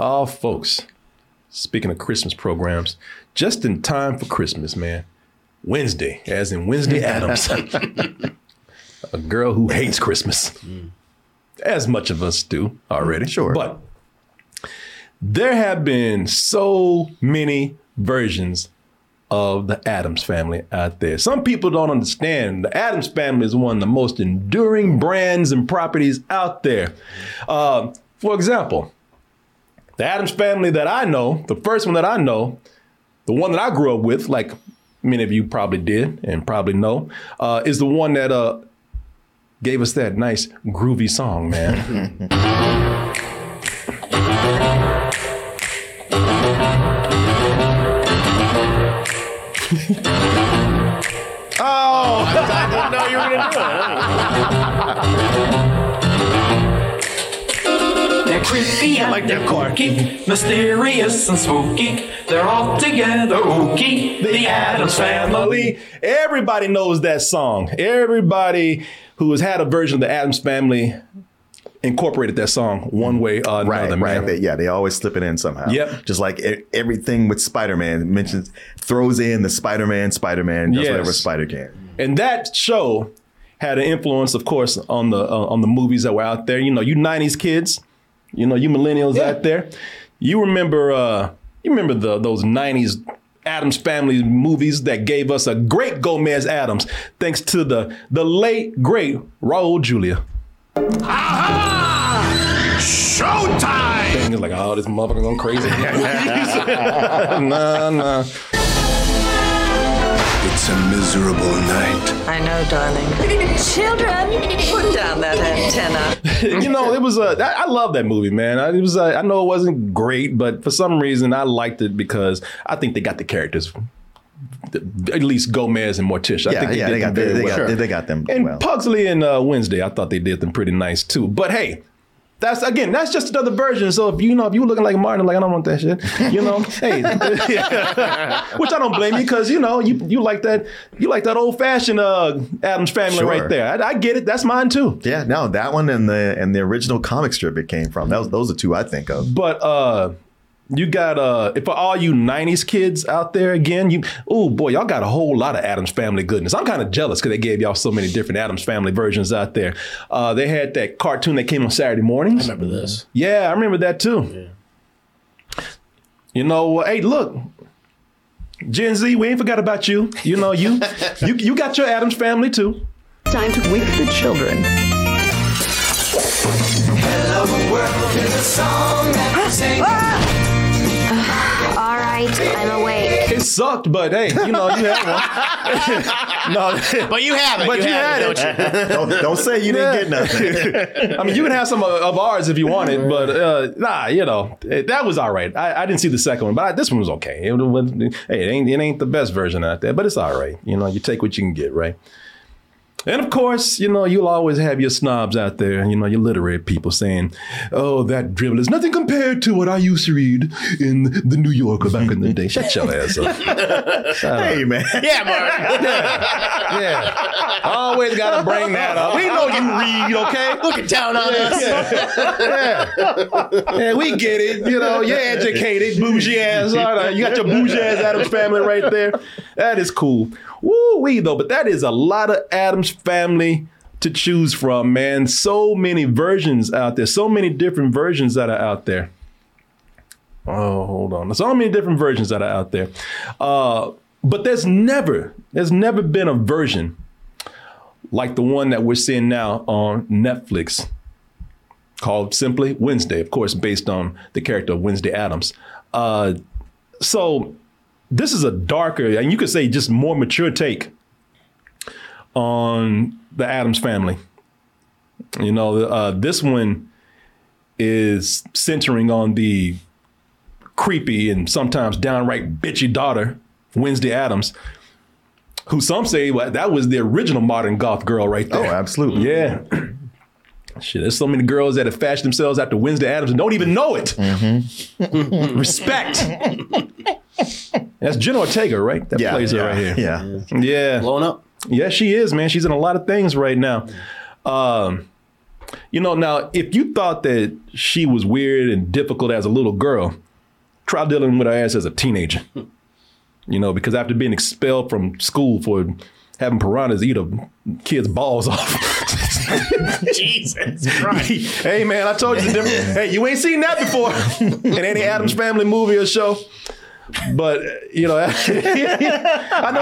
Oh, folks, speaking of Christmas programs, just in time for Christmas, man. Wednesday, as in Wednesday Addams. a girl who hates Christmas. As much of us do already. Sure. But there have been so many versions of the Addams family out there. Some people don't understand the Addams family is one of the most enduring brands and properties out there. Uh, for example, the Addams family that I know, the first one that I know, the one that I grew up with, like many of you probably did and probably know, uh, is the one that uh, gave us that nice groovy song, man. oh, I didn't know you were gonna do it. They're creepy and they're quirky, mysterious and spooky. They're all together ooky. The Addams Family. Everybody knows that song. Everybody who has had a version of the Addams Family incorporated that song one way or another, right. man. They- yeah, they always slip it in somehow. Yep. Just like e- everything with Spider-Man mentions, throws in the Spider-Man, Spider-Man, does Yes. whatever Spider can. And that show had an influence, of course, on the uh, on the movies that were out there. You know, you '90s kids, you know, you millennials out there, you remember uh, you remember the those '90s Addams Family movies that gave us a great Gomez Addams, thanks to the the late great Raul Julia. Showtime! Thing is like, oh, this motherfucker going crazy. nah, nah. It's a miserable night. I know, darling. Children, put down that antenna. you know, it was a. I I love that movie, man. I, it was. A, I know it wasn't great, but for some reason, I liked it because I think they got the characters. At least Gomez and Morticia. I Yeah, think they yeah, did they got, they, very they well. got, they, they got them And well. Pugsley and uh, Wednesday, I thought they did them pretty nice too. But hey, that's again, that's just another version. So if you know if you looking like Martin, like I don't want that shit, you know, hey, which I don't blame you because you know you you like that you like that old fashioned uh, Addams family Sure. right there. I, I get it. That's mine too. Yeah, no, that one and the and the original comic strip it came from. That was, those are two I think of. But uh you got uh for all you 90s kids out there again, you oh boy, y'all got a whole lot of Addams family goodness. I'm kind of jealous because they gave y'all so many different Addams family versions out there. Uh they had that cartoon that came on Saturday mornings. I remember this. Yeah, I remember that too. You know, uh, hey, look, Gen Z, we ain't forgot about you. You know, you you you got your Addams family too. Time to wake the children. Hello world is a song that we sing. All right, I'm awake. It sucked, but hey, you know, you had one. no, But you have it. But you, you have had it, it. don't you? Don't, don't say you didn't get nothing. I mean, you can have some of, of ours if you wanted, but uh, nah, you know, it, that was all right. I, I didn't see the second one, but I, this one was okay. It, was, hey, it ain't, it ain't the best version out there, but it's all right. You know, you take what you can get, right? And of course, you know, you'll always have your snobs out there, you know, your literary people saying, oh, that dribble is nothing compared to what I used to read in the New Yorker back in the day. Shut your ass up. hey man, Yeah, Mark. Yeah. Always got to bring that up. We know you read, okay? Look at down on us. yeah. yeah, we get it. You know, you're educated, bougie ass. All right, You got your bougie ass Addams family right there. That is cool. Woo wee though, but that is a lot of Addams family to choose from, man. So many versions out there, so many different versions that are out there. Oh, hold on. So many different versions that are out there. Uh, but there's never, there's never been a version like the one that we're seeing now on Netflix called simply Wednesday, of course, based on the character of Wednesday Addams. Uh, so this is a darker, and you could say just more mature take on the Addams family. You know, uh, this one is centering on the creepy and sometimes downright bitchy daughter, Wednesday Addams, who some say well, that was the original modern goth girl right oh there. absolutely. Yeah. Shit, there's so many girls that have fashioned themselves after Wednesday Addams and don't even know it. Respect. That's Jen Ortega, right? That Yeah, plays her right here. yeah. Yeah. Blowing up. Yeah, she is, man. She's in a lot of things right now. Um, You know, now if you thought that she was weird and difficult as a little girl, try dealing with her ass as a teenager. You know, because after being expelled from school for having piranhas eat a kid's balls off. Jesus Christ. hey man, I told you the difference. Hey, you ain't seen that before in any Addams Family movie or show. But you know, I know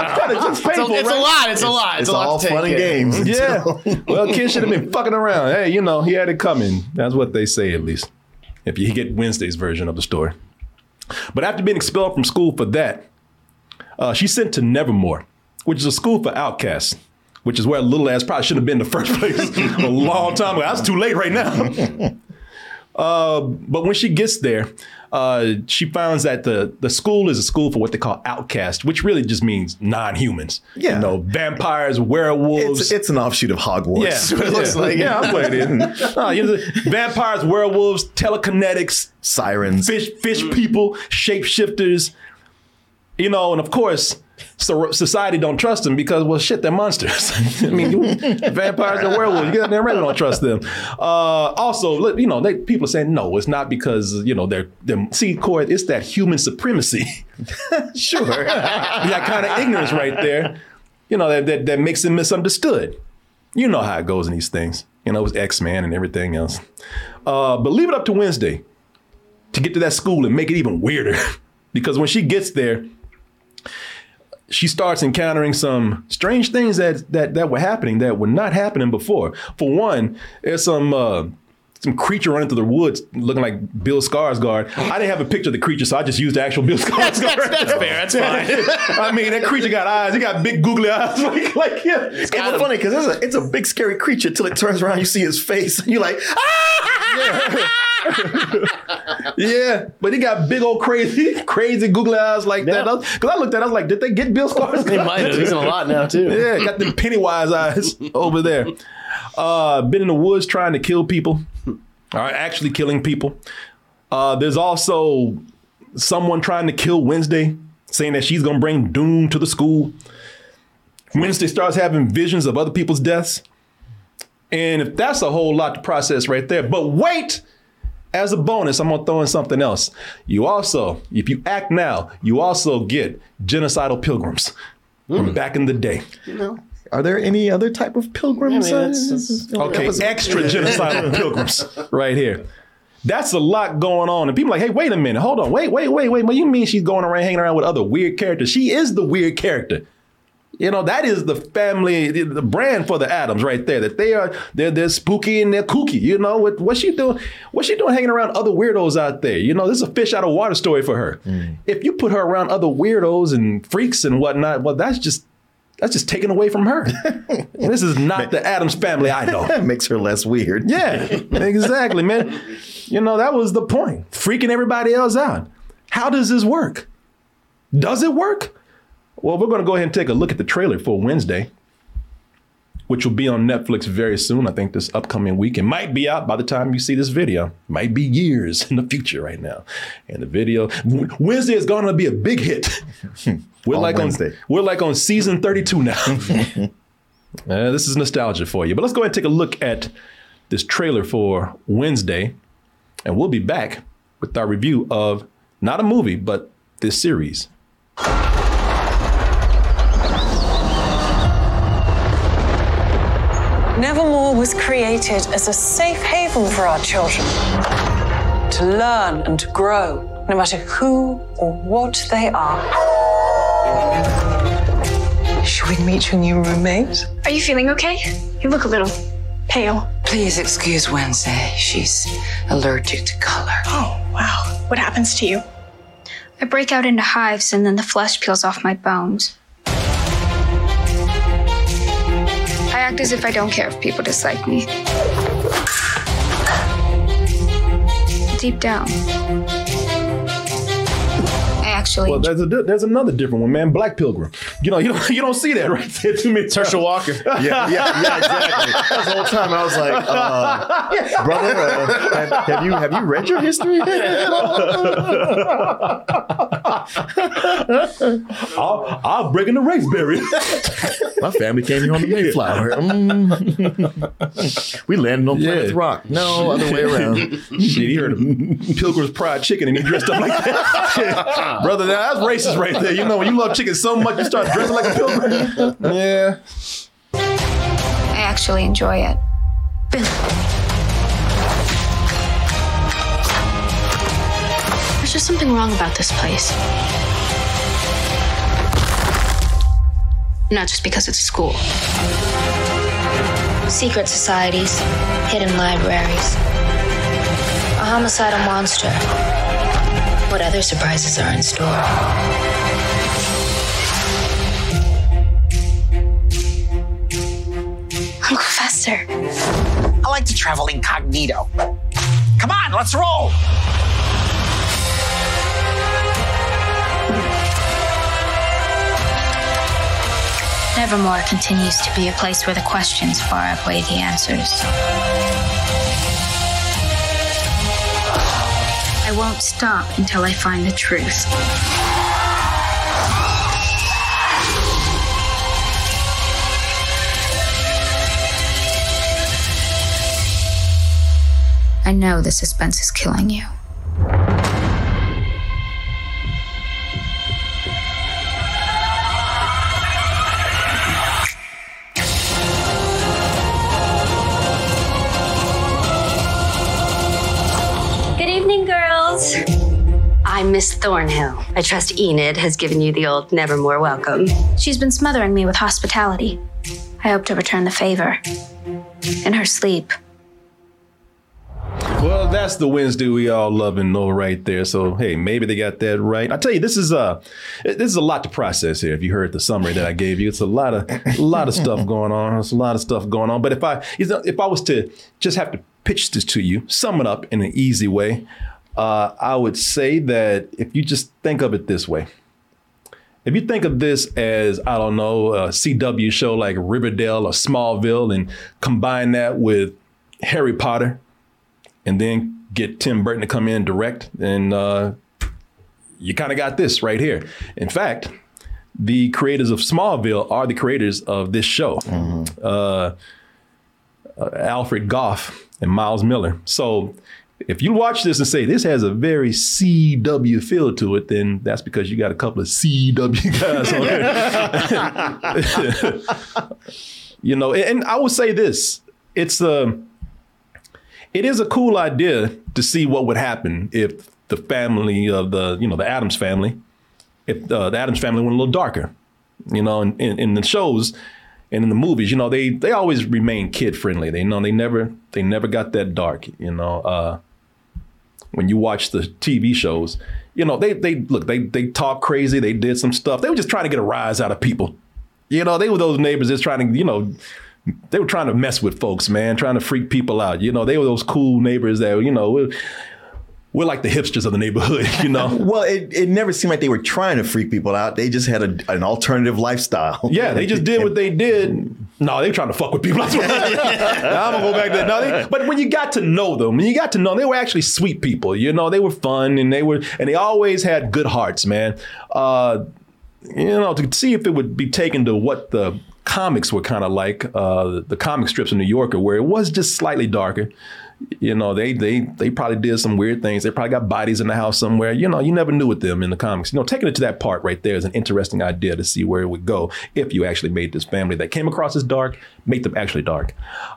it's kind of just It's, a, painful. it's a lot. It's a lot. It's, It's a lot all to take fun and in. games. Yeah. Well, kids should have been fucking around. Hey, you know, he had it coming. That's what they say, at least. If you get Wednesday's version of the story. But after being expelled from school for that, uh, she's sent to Nevermore, which is a school for outcasts, which is where little ass probably shouldn't have been in the first place a long time ago. That's too late right now. Uh, but when she gets there, uh, she finds that the the school is a school for what they call outcasts, which really just means non-humans. Yeah. you know, vampires, werewolves. It's, it's an offshoot of Hogwarts. Yeah, it looks yeah. like. Yeah, I'm playing it. No, you know, vampires, werewolves, telekinetics, Sirens. fish, fish people, shapeshifters. You know, and of course, so society don't trust them because well, shit, they're monsters. I mean, you, vampires and werewolves, you get goddamn right, don't trust them. Uh, also, you know, they, people are saying no, it's not because you know they're they're see, Corey, it's that human supremacy. Sure. that kind of ignorance right there. You know, that, that that makes them misunderstood. You know how it goes in these things. You know, it was x-men and everything else. Uh, but leave it up to Wednesday to get to that school and make it even weirder. because when she gets there, she starts encountering some strange things that that that were happening that were not happening before. For one, there's some uh, some creature running through the woods looking like Bill Skarsgård. I didn't have a picture of the creature, so I just used the actual Bill Skarsgård. That's, that's fair. That's fine. I mean, that creature got eyes. He got big googly eyes. Like, like yeah. It's kind of funny because it's a, it's a big scary creature till it turns around, you see his face, and you're like, ah! Yeah, but he got big old crazy, crazy googly eyes like that. Because I looked at, it, I was like, did they get Bill Skarsgård? They might have. He's in a lot now too. Yeah, got the Pennywise eyes over there. Uh, been in the woods trying to kill people, or actually killing people. Uh, there's also someone trying to kill Wednesday, saying that she's gonna bring doom to the school. Wednesday starts having visions of other people's deaths. And if that's a whole lot to process right there, but wait, as a bonus, I'm gonna throw in something else. You also, if you act now, you also get genocidal pilgrims from hmm. back in the day. Are there any other type of pilgrims? I mean, that's- that's- Okay, extra genocidal pilgrims right here. That's a lot going on. And people are like, hey, wait a minute, hold on, wait, wait, wait, wait. What you mean she's going around hanging around with other weird characters? She is the weird character. You know, that is the family, the, brand for the Addams right there. That they are, they're they're spooky and they're kooky. You know, what what's she doing? What's she doing hanging around other weirdos out there? You know, this is a fish out of water story for her. Mm. If you put her around other weirdos and freaks and whatnot, well, that's just that's just taken away from her. this is not the Addams family I know. That makes her less weird. Yeah, exactly, man. You know, that was the point. Freaking everybody else out. How does this work? Does it work? Well, we're going to go ahead and take a look at the trailer for Wednesday, which will be on Netflix very soon. I think this upcoming week. It might be out by the time you see this video. Might be years in the future right now. And the video Wednesday is going to be a big hit. We're On like Wednesday. on we're like on season 32 now. Uh, this is nostalgia for you. But let's go ahead and take a look at this trailer for Wednesday, and we'll be back with our review of not a movie, but this series. Nevermore was created as a safe haven for our children to learn and to grow, no matter who or what they are. Should we meet your new roommate? Are you feeling okay? You look a little pale. Please excuse Wednesday. She's allergic to color. Oh, wow. What happens to you? I break out into hives and then the flesh peels off my bones. Act as if I don't care if people dislike me. Deep down, actually. Well, there's a there's another different one, man. Black Pilgrim. You know, you don't you don't see that right there too many. times. Herschel Walker. Yeah, yeah, yeah, exactly. That's the whole time I was like, uh, brother, uh, have, have you have you read your history? I'll, I'll break in the race barrier. My family came here on the Mayflower. Mm. we landed on Plymouth Yeah. Rock. No, other way around. Shit, he heard of Pilgrim's Pride chicken and he dressed up like that. Brother, now that's racist right there. You know, when you love chicken so much, you start dressing like a pilgrim. Yeah. I actually enjoy it. There's just something wrong about this place. Not just because it's a school. Secret societies, hidden libraries, a homicidal monster. What other surprises are in store? I like to travel incognito. Come on, let's roll. Nevermore continues to be a place where the questions far outweigh the answers. I won't stop until I find the truth. I know the suspense is killing you. Miss Thornhill. I trust Enid has given you the old Nevermore welcome. She's been smothering me with hospitality. I hope to return the favor. In her sleep. Well, that's the Wednesday we all love and know right there. So hey, maybe they got that right. I tell you, this is a this is a lot to process here. If you heard the summary that I gave you, it's a lot of a lot of stuff going on. It's a lot of stuff going on. But if I you know, if I was to just have to pitch this to you, sum it up in an easy way, uh, I would say that if you just think of it this way. If you think of this as, I don't know, a CW show like Riverdale or Smallville and combine that with Harry Potter, and then get Tim Burton to come in and direct, and uh, you kind of got this right here. In fact, the creators of Smallville are the creators of this show, uh, uh, Alfred Gough and Miles Millar. So if you watch this and say this has a very CW feel to it, then that's because you got a couple of CW guys on there. you know, and, and I would say this: it's a it is a cool idea to see what would happen if the family of the you know the Addams family, if uh, the Addams family went a little darker, you know, in, in, in the shows and in the movies, you know, they they always remain kid friendly. They know they never they never got that dark, you know. Uh, when you watch the TV shows, you know, they they look they they talk crazy. They did some stuff. They were just trying to get a rise out of people. You know, they were those neighbors just trying to you know they were trying to mess with folks, man, trying to freak people out. You know, they were those cool neighbors that, you know, we're, like the hipsters of the neighborhood, you know? Well, it, it never seemed like they were trying to freak people out. They just had a, an alternative lifestyle. yeah, they just did what they did. No, they were trying to fuck with people. I'm gonna go back to that. No, they, but when you got to know them, when you got to know, them, they were actually sweet people. You know, they were fun and they were, and they always had good hearts, man. Uh, you know, to see if it would be taken to what the comics were kind of like, uh, the comic strips in New Yorker, where it was just slightly darker. You know, they they they probably did some weird things. They probably got bodies in the house somewhere. You know, you never knew with them in the comics. You know, taking it to that part right there is an interesting idea to see where it would go if you actually made this family that came across as dark, make them actually dark.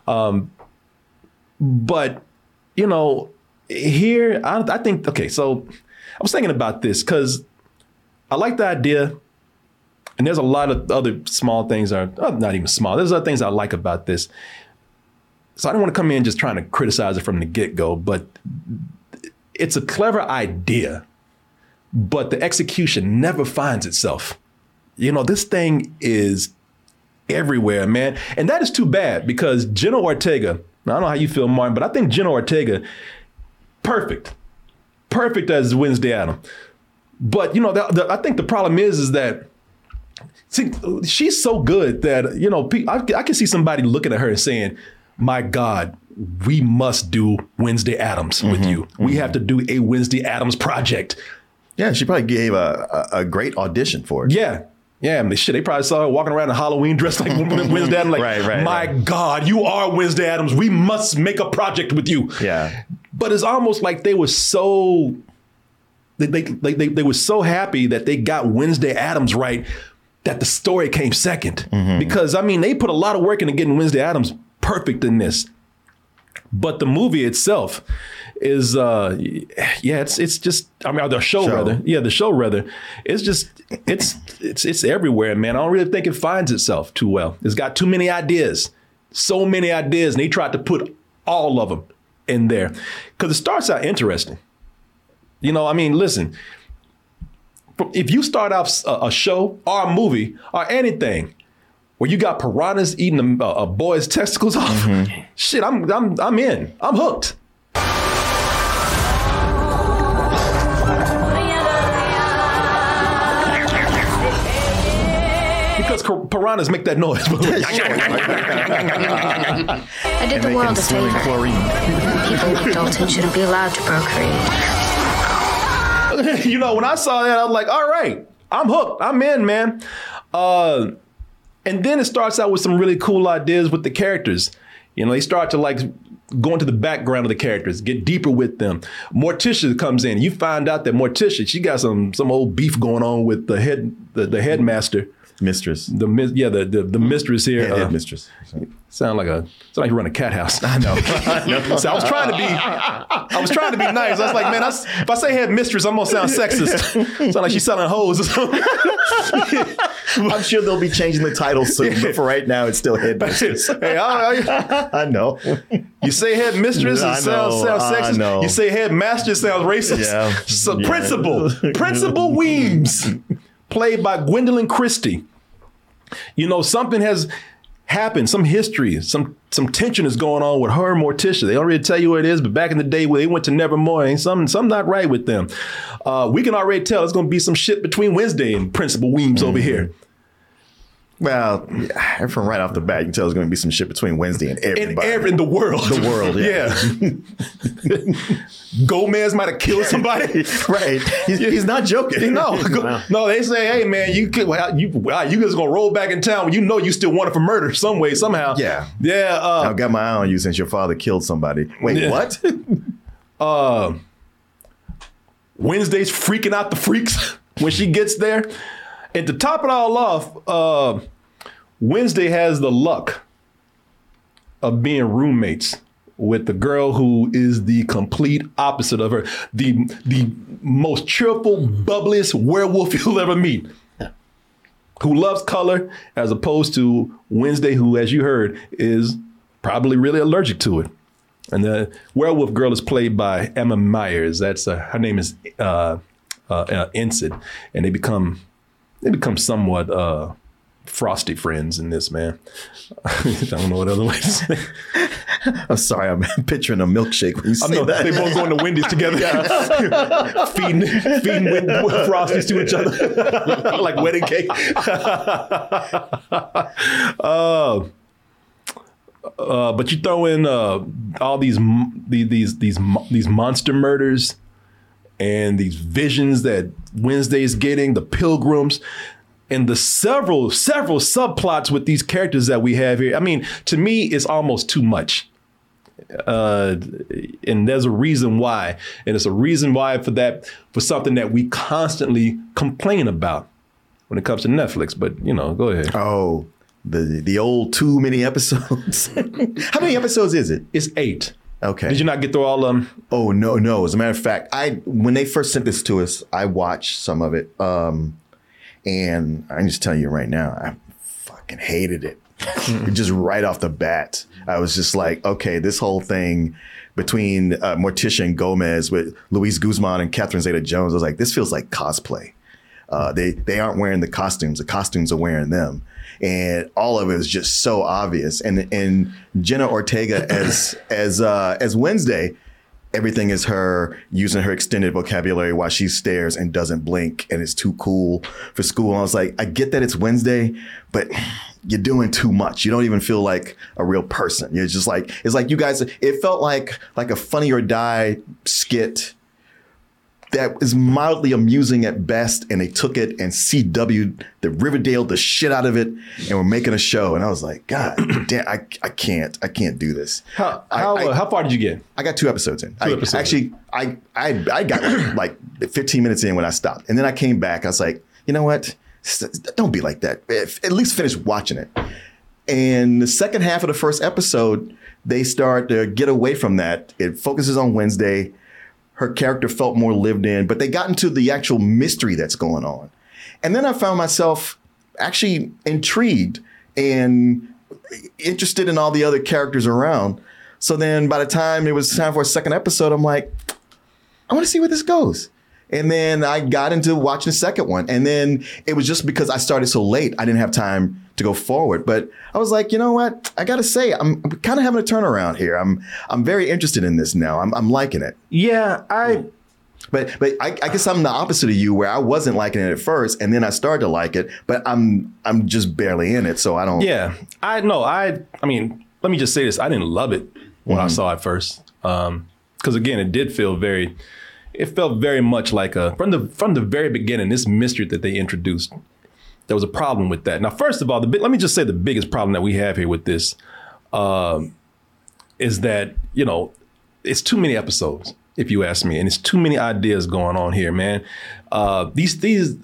Um, but you know, here I, I think okay. So I was thinking about this because I like the idea and there's a lot of other small things are uh, not even small. There's other things I like about this. So I don't want to come in just trying to criticize it from the get go, but it's a clever idea, but the execution never finds itself. You know, this thing is everywhere, man. And that is too bad because Jenna Ortega, I don't know how you feel, Martin, but I think Jenna Ortega, perfect. Perfect as Wednesday Adam. But, you know, the, the, I think the problem is, is that See, she's so good that you know I, I can see somebody looking at her and saying, "My God, we must do Wednesday Addams with mm-hmm. you. We mm-hmm. have to do a Wednesday Addams project." Yeah, she probably gave a, a, a great audition for it. Yeah. Yeah, shit, they probably saw her walking around in Halloween dressed like Wednesday Addams. Like, Right, right, my right. God, you are Wednesday Addams. We must make a project with you. Yeah. But it's almost like they were so they they, they, they, they were so happy that they got Wednesday Addams right that the story came 2nd mm-hmm. Because I mean, they put a lot of work into getting Wednesday Addams perfect in this. But the movie itself is uh yeah, it's it's just I mean the show, Show. rather. Yeah, the show rather. It's just it's it's it's everywhere, man. I don't really think it finds itself too well. It's got too many ideas. So many ideas, and he tried to put all of them in there. Cause it starts out interesting. You know, I mean, listen, if you start off a show or a movie or anything where you got piranhas eating a, a boy's testicles off, shit, I'm I'm I'm in. I'm hooked. Because piranhas make that noise. I did the world a favor. People like Dalton shouldn't be allowed to procreate. you know, when I saw that, I was like, all right, I'm hooked. I'm in, man. Uh, and then it starts out with some really cool ideas with the characters. You know, they start to like go into the background of the characters, get deeper with them. Morticia comes in. You find out that Morticia, she got some some old beef going on with the head the, the headmaster. Mistress. The yeah, the, the the mistress here. Head- uh, mistress. Sound like a sound like you run a cat house. I know. so I was trying to be I was trying to be nice. I was like, man, I if I say head mistress, I'm gonna sound sexist. sound like she's selling hoes or something. I'm sure they'll be changing the title soon, but for right now, it's still head mistress. hey, I, I know. you say head mistress, it sounds, sounds sexist. know. You say head master, it sounds racist. Yeah. So Yeah. principal, principal Weems, played by Gwendoline Christie. You know, something has happened, some history, some some tension is going on with her and Morticia. They don't really tell you what it is, but back in the day when they went to Nevermore, ain't something, something not right with them. Uh, we can already tell it's going to be some shit between Wednesday and Principal Weems over here. Well, yeah, from right off the bat, you can tell there's going to be some shit between Wednesday and everybody. every, in the world. The world, yeah. Yeah. Gomez might have killed somebody. right. He's, he's not joking. No, no. They say, "Hey, man, you could, well, you, wow, you just gonna roll back in town when you know you still wanted for murder some way, somehow." Yeah. yeah. Uh, I've got my eye on you since your father killed somebody. Wait, Yeah. what? uh, Wednesday's freaking out the freaks when she gets there, and to top it all off, uh, Wednesday has the luck of being roommates with the girl who is the complete opposite of her, the the most cheerful, bubbliest werewolf you'll ever meet. Who loves color as opposed to Wednesday, who, as you heard, is probably really allergic to it. And the werewolf girl is played by Emma Myers. That's uh, her name is uh, uh, uh, Ensign, and they become they become somewhat uh, frosty friends in this man. I don't know what other way to say. I'm sorry, I'm picturing a milkshake when you I know that. they both going to Wendy's together, feeding feeding Wen- frosties to each other like wedding cake. uh, uh, but you throw in uh, all these these these these monster murders and these visions that Wednesday's getting, the pilgrims, and the several several subplots with these characters that we have here. I mean, to me, it's almost too much uh, and there's a reason why, and it's a reason why for that for something that we constantly complain about when it comes to Netflix. But you know, go ahead. Oh, the the old too many episodes. How many episodes is it? It's eight. Okay. Did you not get through all of them? Oh no, no. As a matter of fact, I when they first sent this to us, I watched some of it. Um, and I'm just telling you right now, I fucking hated it. just right off the bat, I was just like, okay, this whole thing between uh, Morticia and Gomez with Luis Guzman and Catherine Zeta-Jones, I was like, this feels like cosplay. Uh, they they aren't wearing the costumes; the costumes are wearing them, and all of it is just so obvious. And and Jenna Ortega as as uh, as Wednesday, everything is her using her extended vocabulary while she stares and doesn't blink, and it's too cool for school. And I was like, I get that it's Wednesday, but you're doing too much. You don't even feel like a real person. You're just like it's like you guys. It felt like like a Funny or Die skit that is mildly amusing at best, and they took it and CW the Riverdale the shit out of it, and we're making a show. And I was like, God damn, I, I can't, I can't do this. How how, I- uh, how far did you get? I got two episodes in. I, episodes. Actually, I I I got like 15 minutes in when I stopped, and then I came back. I was like, you know what? Don't be like that. At least finish watching it. And the second half of the first episode, they start to get away from that. It focuses on Wednesday. Her character felt more lived in, but they got into the actual mystery that's going on. And then I found myself actually intrigued and interested in all the other characters around. So then by the time it was time for a second episode, I'm like, I want to see where this goes. And then I got into watching the second one. And then it was just because I started so late, I didn't have time to go forward. But I was like, you know what? I gotta say, I'm, I'm kind of having a turnaround here. I'm I'm very interested in this now. I'm I'm liking it. Yeah, I But but I, I guess I'm the opposite of you, where I wasn't liking it at first, and then I started to like it. But I'm I'm just barely in it, so I don't. Yeah, I know. I I mean, let me just say this: I didn't love it when I Mhm. saw it first, because again, it did feel very. It felt very much like a from the from the very beginning. This mystery that they introduced, there was a problem with that. Now, first of all, the big, let me just say the biggest problem that we have here with this um, is that you know it's too many episodes, if you ask me, and it's too many ideas going on here, man. Uh, these these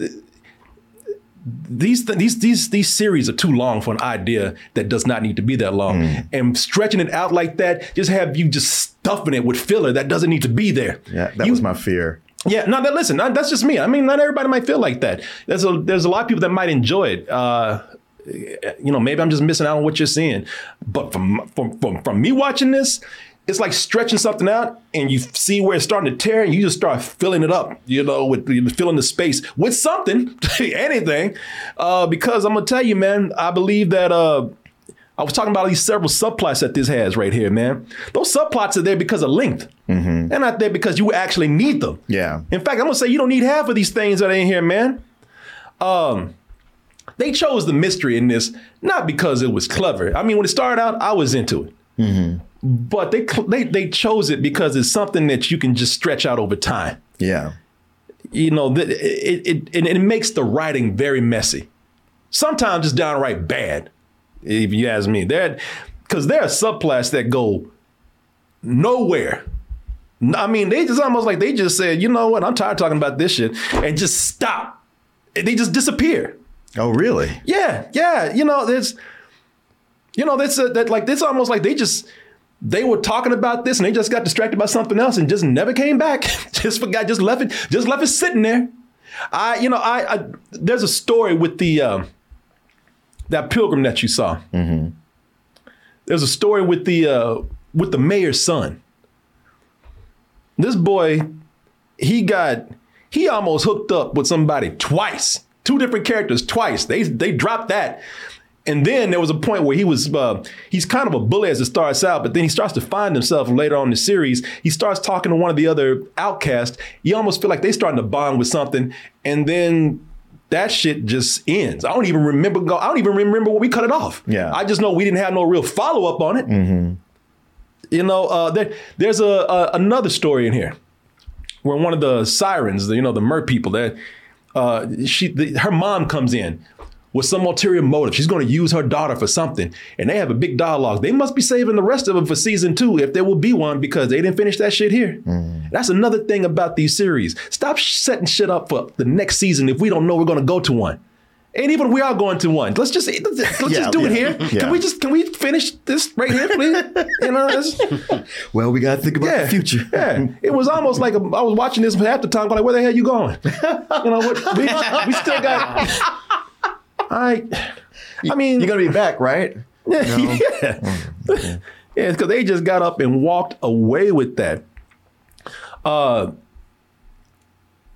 these these these these series are too long for an idea that does not need to be that long. Mm. And stretching it out like that just have you just stuffing it with filler that doesn't need to be there. Yeah, that was my fear. Yeah, no, that, listen, not, that's just me. I mean, not everybody might feel like that. There's a there's a lot of people that might enjoy it. Uh, you know, maybe I'm just missing out on what you're seeing. But from from from, from me watching this, it's like stretching something out, and you see where it's starting to tear, and you just start filling it up. You know, with filling the space with something, anything. Uh, because I'm gonna tell you, man, I believe that. Uh, I was talking about these several subplots that this has right here, man. Those subplots are there because of length. They're not there because you actually need them. Yeah. In fact, I'm gonna say you don't need half of these things that are in here, man. Um, they chose the mystery in this not because it was clever. I mean, when it started out, I was into it, but they they they chose it because it's something that you can just stretch out over time. Yeah. You know, it it it, it makes the writing very messy. Sometimes it's downright bad, if you ask me. There, because there are subplots that go nowhere. I mean, they just almost like they just said, you know what, I'm tired of talking about this shit, and just stop. And they just disappear. Oh, really? Yeah, yeah. You know, there's, you know, that's a, that like it's almost like they just they were talking about this and they just got distracted by something else and just never came back. just forgot, just left it, just left it sitting there. I, you know, I, I there's a story with the um, that pilgrim that you saw. There's a story with the uh, with the mayor's son. This boy, he got he almost hooked up with somebody twice, two different characters twice. They they dropped that. And then there was a point where he was uh, he's kind of a bully as it starts out, but then he starts to find himself later on in the series. He starts talking to one of the other outcasts. You almost feel like they starting to bond with something, and then that shit just ends. I don't even remember go. I don't even remember when we cut it off. Yeah. I just know we didn't have no real follow up on it. You know, uh, there, there's a, a another story in here where one of the sirens, the, you know, the mer people, that uh, she, the, her mom comes in with some ulterior motive. She's going to use her daughter for something, and they have a big dialogue. They must be saving the rest of them for season two, if there will be one, because they didn't finish that shit here. Mm. That's another thing about these series. Stop setting shit up for the next season if we don't know we're going to go to one. And even we are going to one, let's just let's, let's Yeah, just do it here. yeah. Can we just can we finish this right here, please? You know, Well, we got to think about the future. yeah, it was almost like a, I was watching this half the time, going like, "Where the hell you going?" You know, what, we, we still got. I, I mean, You're gonna be back, right? yeah, yeah, because they just got up and walked away with that. Uh,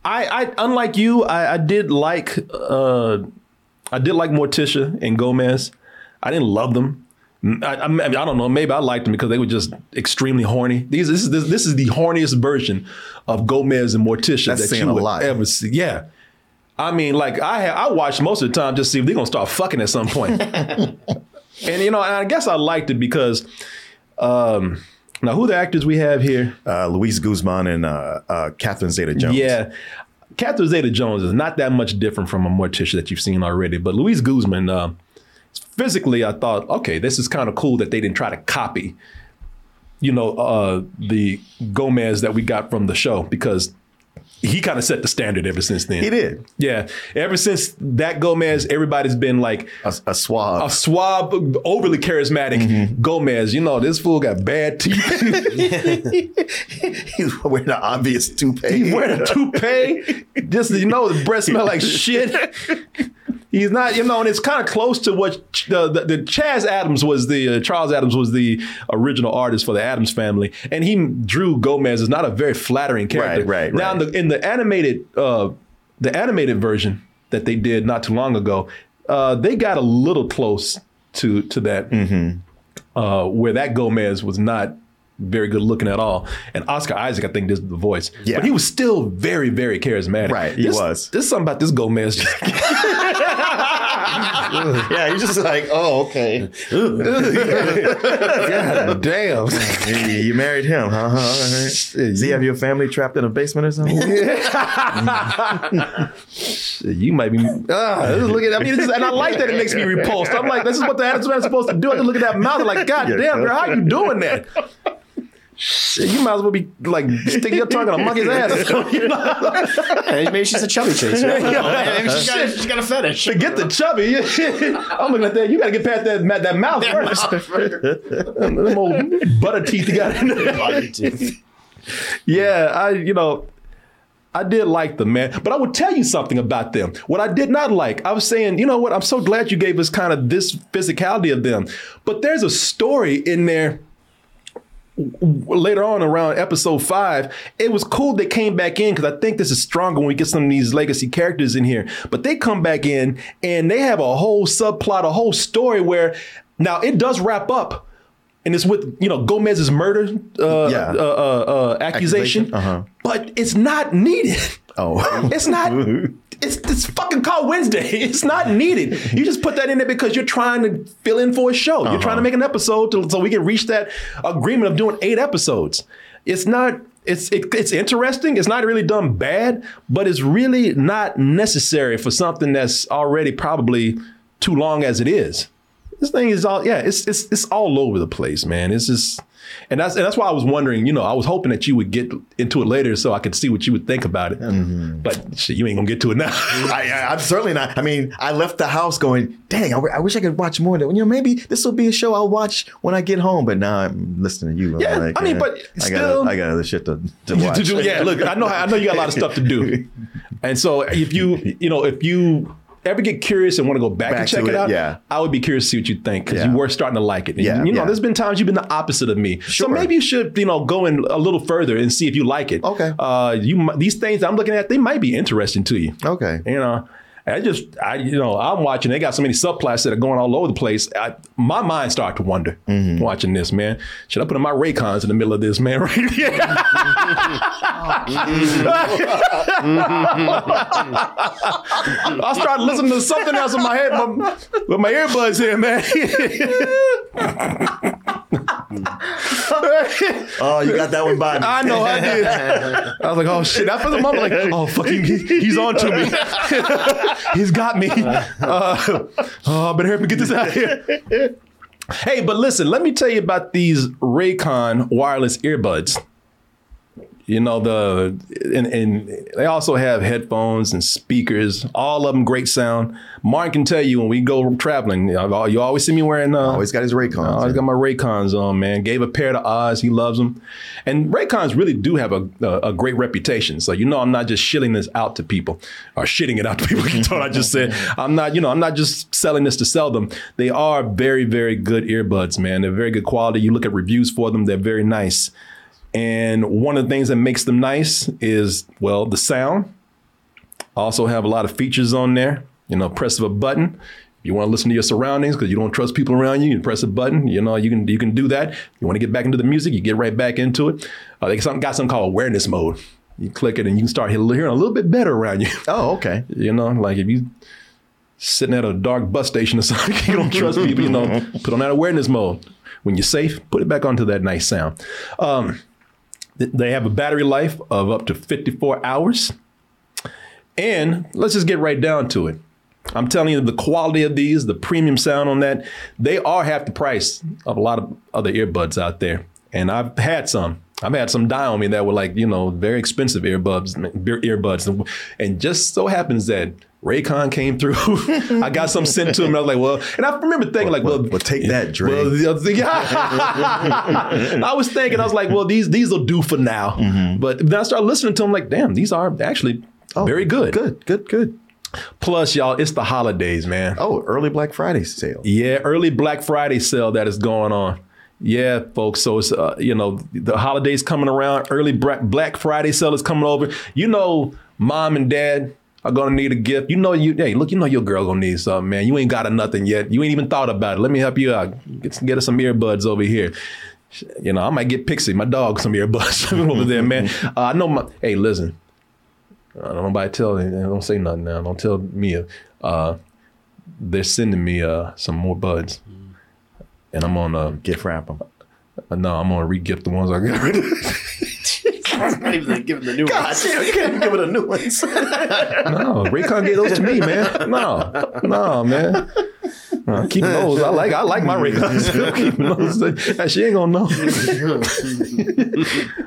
I, I unlike you, I, I did like, uh, I did like Morticia and Gomez. I didn't love them. I, I, mean, I don't know. Maybe I liked them because they were just extremely horny. These this is this, this is the horniest version of Gomez and Morticia That's that you a would lot. ever see. Yeah, I mean, like I have, I watch most of the time just see if they're gonna start fucking at some point. and you know, and I guess I liked it because um, Now, who the actors we have here? Uh, Luis Guzman and uh, uh, Catherine Zeta-Jones. Yeah. Catherine Zeta Jones is not that much different from a Morticia that you've seen already, but Luis Guzman, uh, physically, I thought, okay, this is kind of cool that they didn't try to copy, you know, uh, the Gomez that we got from the show because he kind of set the standard ever since then. He did. Yeah. Ever since that Gomez, everybody's been like a, a suave, a swab, overly charismatic mm-hmm. Gomez. You know, this fool got bad teeth. He's wearing an obvious toupee. He's wearing a toupee. Just you know, the breath smell like shit. He's not, you know, and it's kind of close to what Ch- the, the, the Chas Addams was the uh, Charles Addams was the original artist for the Addams family, and he drew Gomez is not a very flattering character. Right, right, Now, in the in the animated uh, the animated version that they did not too long ago, uh, they got a little close to to that, uh, where that Gomez was not very good looking at all. And Oscar Isaac, I think, did the voice. Yeah. But he was still very, very charismatic. Right, he This- was. There's something about this Gomez. yeah, you're just like, oh, okay. God damn. You, married him, huh? huh? Does he have your family trapped in a basement or something? you might be. Uh, look at. I mean, it's- and I like that it makes me repulsed. I'm like, this is what the Addams man's supposed to do. I just look at that mouth. I'm like, God damn, girl, how are you doing that? Shit, you might as well be like sticking your tongue in a monkey's ass. or something, you know? Hey, maybe she's a chubby chaser. I know. Maybe she's got, she's got a fetish. Forget the chubby. I'm looking at that. You got to get past that that mouth first. Them old butter teeth you got in there. Yeah, I you know, I did like them, man. But I would tell you something about them. What I did not like, I was saying, you know what? I'm so glad you gave us kind of this physicality of them. But there's a story in there later on around episode five, it was cool they came back in because I think this is stronger when we get some of these legacy characters in here. But they come back in and they have a whole subplot, a whole story where now it does wrap up. And it's with you know Gomez's murder uh, Yeah. uh, uh, uh, accusation, Accusation, uh-huh. but it's not needed. Oh. It's not. It's it's fucking called Wednesday. It's not needed. You just put that in there because you're trying to fill in for a show. You're trying to uh-huh. make an episode to, so we can reach that agreement of doing eight episodes. It's not. It's it, it's interesting. It's not really done bad, but it's really not necessary for something that's already probably too long as it is. This thing is all yeah. It's it's it's all over the place, man. It's just. And that's and that's why I was wondering, you know, I was hoping that you would get into it later so I could see what you would think about it. But shit, you ain't gonna get to it now. I, I, I'm certainly not. I mean, I left the house going, dang, I, w- I wish I could watch more of that. You know, maybe this will be a show I'll watch when I get home. But now I'm listening to you. I'm Yeah, like, I mean, eh, but I still- got I got other shit to, to To watch. do- yeah, look, I know I know you got a lot of stuff to do. And so if you you know, if you ever get curious and want to go back, Back and check it, it, out, yeah. I would be curious to see what you think because Yeah. you were starting to like it. And, Yeah, you know, yeah. there's been times you've been the opposite of me. Sure. So maybe you should, you know, go in a little further and see if you like it. Okay. Uh, you these things I'm looking at, they might be interesting to you. Okay. You know, I just, I, you know, I'm watching. They got so many subplots that are going all over the place. I, my mind started to wonder Mm-hmm. watching this, man. Should I put in my Raycons in the middle of this, man? Right here. I started listening to something else in my head my, with my earbuds here, man. Oh, you got that one by me. I know I did. I was like, oh shit. After the moment, like, oh fucking, he, he's on to me. he's got me. Uh, oh, I better help me get this out of here. Hey, but listen, let me tell you about these Raycon wireless earbuds. You know the and, and they also have headphones and speakers. All of them great sound. Martin can tell you when we go traveling. You, know, you always see me wearing. Uh, Always got his Raycons. I always got my Raycons on, man. Gave a pair to Oz. He loves them. And Raycons really do have a, a, a great reputation. So, you know, I'm not just shilling this out to people or shitting it out to people. You know what I just said? I'm not, you know, I'm not just selling this to sell them. They are very, very good earbuds, man. They're very good quality. You look at reviews for them, they're very nice. And one of the things that makes them nice is, well, the sound. Also have a lot of features on there. You know, press of a button. You want to listen to your surroundings because you don't trust people around you, you press a button. You know, you can you can do that. You want to get back into the music, you get right back into it. Uh, they got something, got something called awareness mode. You click it and you can start hearing a little bit better around you. Oh, okay. You know, like if you sitting at a dark bus station or something, you don't trust people, you know, put on that awareness mode. When you're safe, put it back onto that nice sound. Um, they have a battery life of up to 54 hours. And let's just get right down to it. I'm telling you, the quality of these, the premium sound on that, they are half the price of a lot of other earbuds out there. And I've had some. I've had some die on me that were like, you know, very expensive earbuds, earbuds. And just so happens that Raycon came through. I got some sent to him. And I was like, well, and I remember thinking, like, well, well, take that, Dre. well, I was thinking, I was like, well, these these will do for now. Mm-hmm. But then I started listening to them, like, damn, these are actually very good. Oh, Good, good, good. Plus, y'all, it's the holidays, man. Oh, early Black Friday sale. Yeah, early Black Friday sale that is going on. Yeah, folks. So it's uh, you know the holidays coming around. Early Black Friday sale is coming over. You know, mom and dad are gonna need a gift. You know, you hey, look, you know your girl gonna need something, man. You ain't got a nothing yet. You ain't even thought about it. Let me help you out. Get, get us some earbuds over here. You know, I might get Pixie, my dog, some earbuds over there, man. Uh, I know my. Hey, listen. I don't nobody tell. Don't say nothing now. Don't tell Mia. Uh, they're sending me uh, some more buds, and I'm on uh, gift wrap them. no, I'm gonna re-gift the ones I got. Not even giving the new God ones. damn, you can't even give it a new ones. No, Raycon gave those to me, man. No, no, man. No, I'm keeping those. I like. I like my Raycons. I'm keeping those. That she ain't gonna know.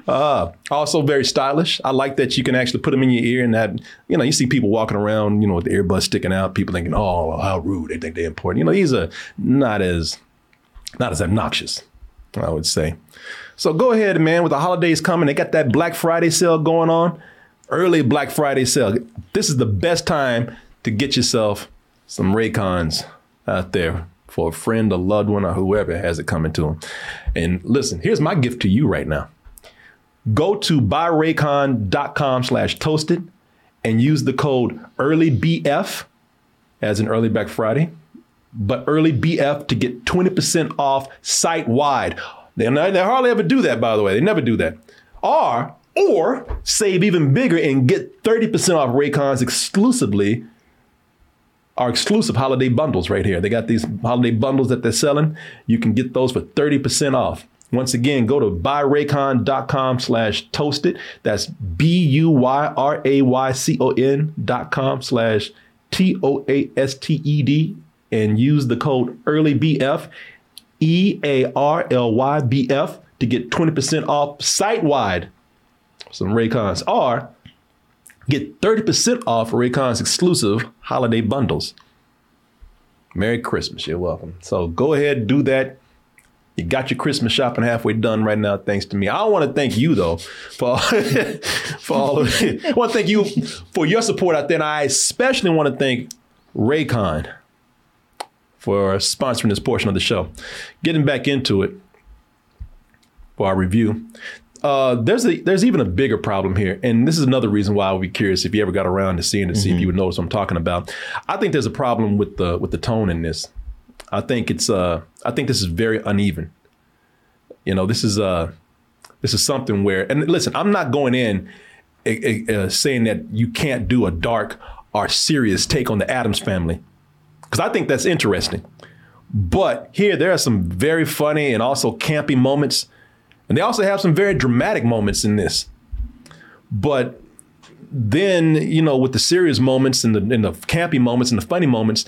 uh, also very stylish. I like that you can actually put them in your ear, and that you know you see people walking around, you know, with the earbuds sticking out. People thinking, oh, how rude. They think they're important. You know, these are not as not as obnoxious. I would say. So go ahead, man. With the holidays coming, they got that Black Friday sale going on. Early Black Friday sale. This is the best time to get yourself some Raycons out there for a friend, a loved one, or whoever has it coming to them. And listen, here's my gift to you right now. Go to buyraycon.com slash toasted and use the code EARLYBF as an early Black Friday but early BF to get 20% off site wide. They, they hardly ever do that, by the way. They never do that. Or, or save even bigger and get 30% off Raycons exclusively, our exclusive holiday bundles right here. They got these holiday bundles that they're selling. You can get those for 30% off. Once again, go to buyraycon.com slash toasted. That's B-U-Y-R-A-Y-C-O-N dot com slash T-O-A-S-T-E-D and use the code EARLYBF, E A R L Y B F, to get 20% off site wide. Some Raycons. Or get 30% off Raycons exclusive holiday bundles. Merry Christmas. You're welcome. So go ahead, do that. You got your Christmas shopping halfway done right now, thanks to me. I want to thank you though for for all of it. I want to thank you for your support out there, and I especially want to thank Raycon for sponsoring this portion of the show. Getting back into it for our review. Uh, there's a there's even a bigger problem here, and this is another reason why I would be curious if you ever got around to seeing it, see if you would notice what I'm talking about. I think there's a problem with the with the tone in this. I think it's uh I think this is very uneven. You know, this is uh this is something where and listen, I'm not going in uh, saying that you can't do a dark or serious take on the Addams family because I think that's interesting. But here there are some very funny and also campy moments, and they also have some very dramatic moments in this. But then you know, with the serious moments and the and the campy moments and the funny moments,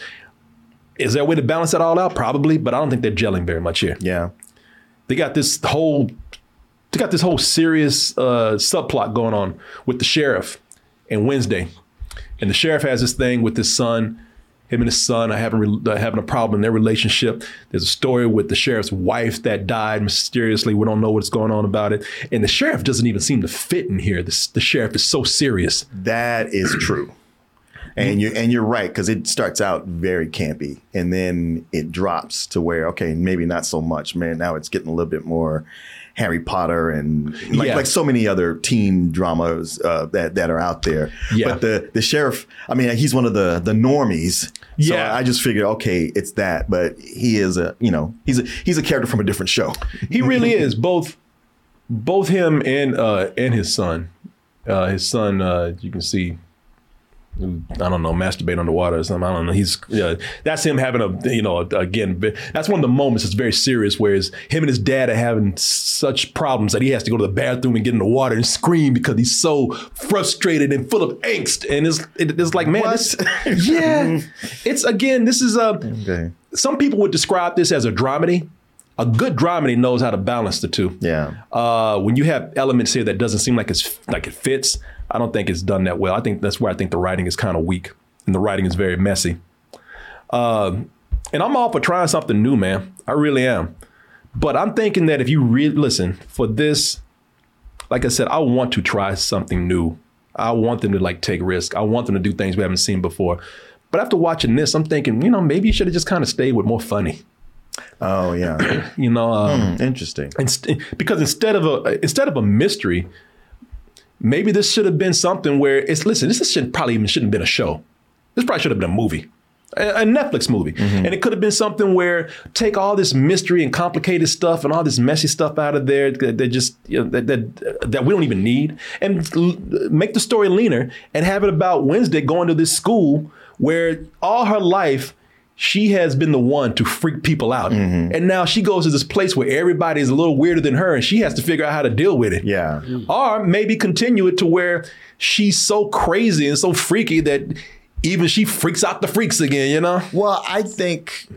is there a way to balance that all out? Probably, but I don't think they're gelling very much here. Yeah. They got this whole they got this whole serious uh, subplot going on with the sheriff and Wednesday, and the sheriff has this thing with his son. Him and his son are having having a problem in their relationship. There's a story with the sheriff's wife that died mysteriously. We don't know what's going on about it, and the sheriff doesn't even seem to fit in here. The, the sheriff is so serious. That is true. And you and you're right because it starts out very campy and then it drops to where okay maybe not so much man now it's getting a little bit more Harry Potter and like, Yeah. like so many other teen dramas uh, that that are out there. Yeah. But the the sheriff, I mean, he's one of the the normies. So Yeah. I just figured okay, it's that, but he is a you know he's a he's a character from a different show. He really is both both him and uh and his son. Uh his son uh you can see I don't know, masturbate underwater or something. I don't know. He's yeah, that's him having a you know again. That's one of the moments that's very serious, where his, him and his dad are having such problems that he has to go to the bathroom and get in the water and scream because he's so frustrated and full of angst. And it's it, it's like man, this, yeah, it's again. This is a. Okay. Some people would describe this as a dramedy. A good dramedy knows how to balance the two. Yeah. Uh, when you have elements here that doesn't seem like it's like it fits, I don't think it's done that well. I think that's where I think the writing is kind of weak, and the writing is very messy. Uh, and I'm all for trying something new, man. I really am. But I'm thinking that if you really listen for this, like I said, I want to try something new. I want them to like take risk. I want them to do things we haven't seen before. But after watching this, I'm thinking, you know, maybe you should have just kind of stayed with more funny. Oh yeah. you know, um, Hmm, interesting. inst- because instead of a instead of a mystery, maybe this should have been something where it's listen. This should probably even shouldn't have been a show. This probably should have been a movie, a, Netflix movie, mm-hmm. and it could have been something where take all this mystery and complicated stuff and all this messy stuff out of there that, that just you know, that, that that we don't even need, and l- make the story leaner and have it about Wednesday going to this school where all her life she has been the one to freak people out. Mm-hmm. And now she goes to this place where everybody is a little weirder than her and she has to figure out how to deal with it. Yeah. Or maybe continue it to where she's so crazy and so freaky that even she freaks out the freaks again, you know? Well, I think